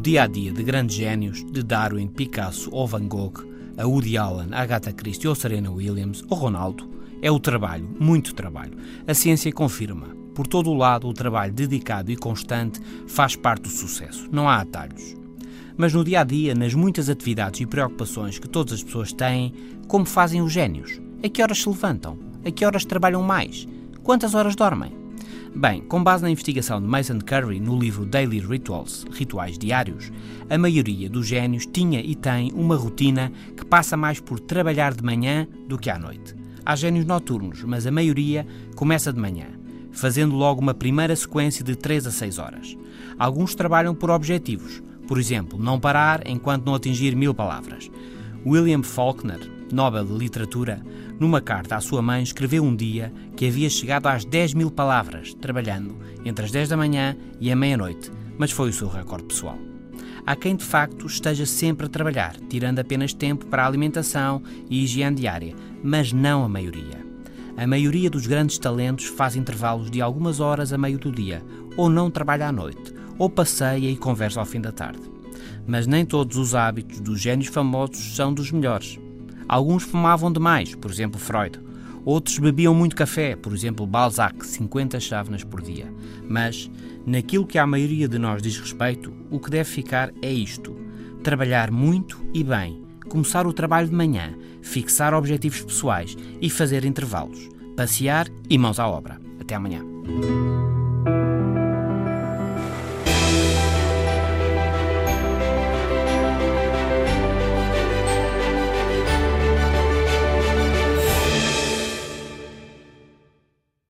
dia a dia de grandes génios, de Darwin, Picasso ou Van Gogh, a Woody Allen, a Agatha Christie ou Serena Williams ou Ronaldo, é o trabalho, muito trabalho. A ciência confirma. Por todo o lado, o trabalho dedicado e constante faz parte do sucesso. Não há atalhos. Mas no dia a dia, nas muitas atividades e preocupações que todas as pessoas têm, como fazem os génios? A que horas se levantam? A que horas trabalham mais? Quantas horas dormem? Bem, com base na investigação de Mason Curry no livro Daily Rituals, Rituais Diários, a maioria dos génios tinha e tem uma rotina que passa mais por trabalhar de manhã do que à noite. Há génios noturnos, mas a maioria começa de manhã, fazendo logo uma primeira sequência de 3 a 6 horas. Alguns trabalham por objetivos, por exemplo, não parar enquanto não atingir mil palavras. William Faulkner, Nobel de Literatura, numa carta à sua mãe, escreveu um dia que havia chegado às 10 mil palavras, trabalhando entre as 10 da manhã e a meia-noite, mas foi o seu recorde pessoal. Há quem de facto esteja sempre a trabalhar, tirando apenas tempo para a alimentação e higiene diária, mas não a maioria. A maioria dos grandes talentos faz intervalos de algumas horas a meio do dia, ou não trabalha à noite, ou passeia e conversa ao fim da tarde. Mas nem todos os hábitos dos gênios famosos são dos melhores. Alguns fumavam demais, por exemplo Freud. Outros bebiam muito café, por exemplo Balzac, 50 chávenas por dia. Mas, naquilo que a maioria de nós diz respeito, o que deve ficar é isto: trabalhar muito e bem, começar o trabalho de manhã, fixar objetivos pessoais e fazer intervalos, passear e mãos à obra. Até amanhã.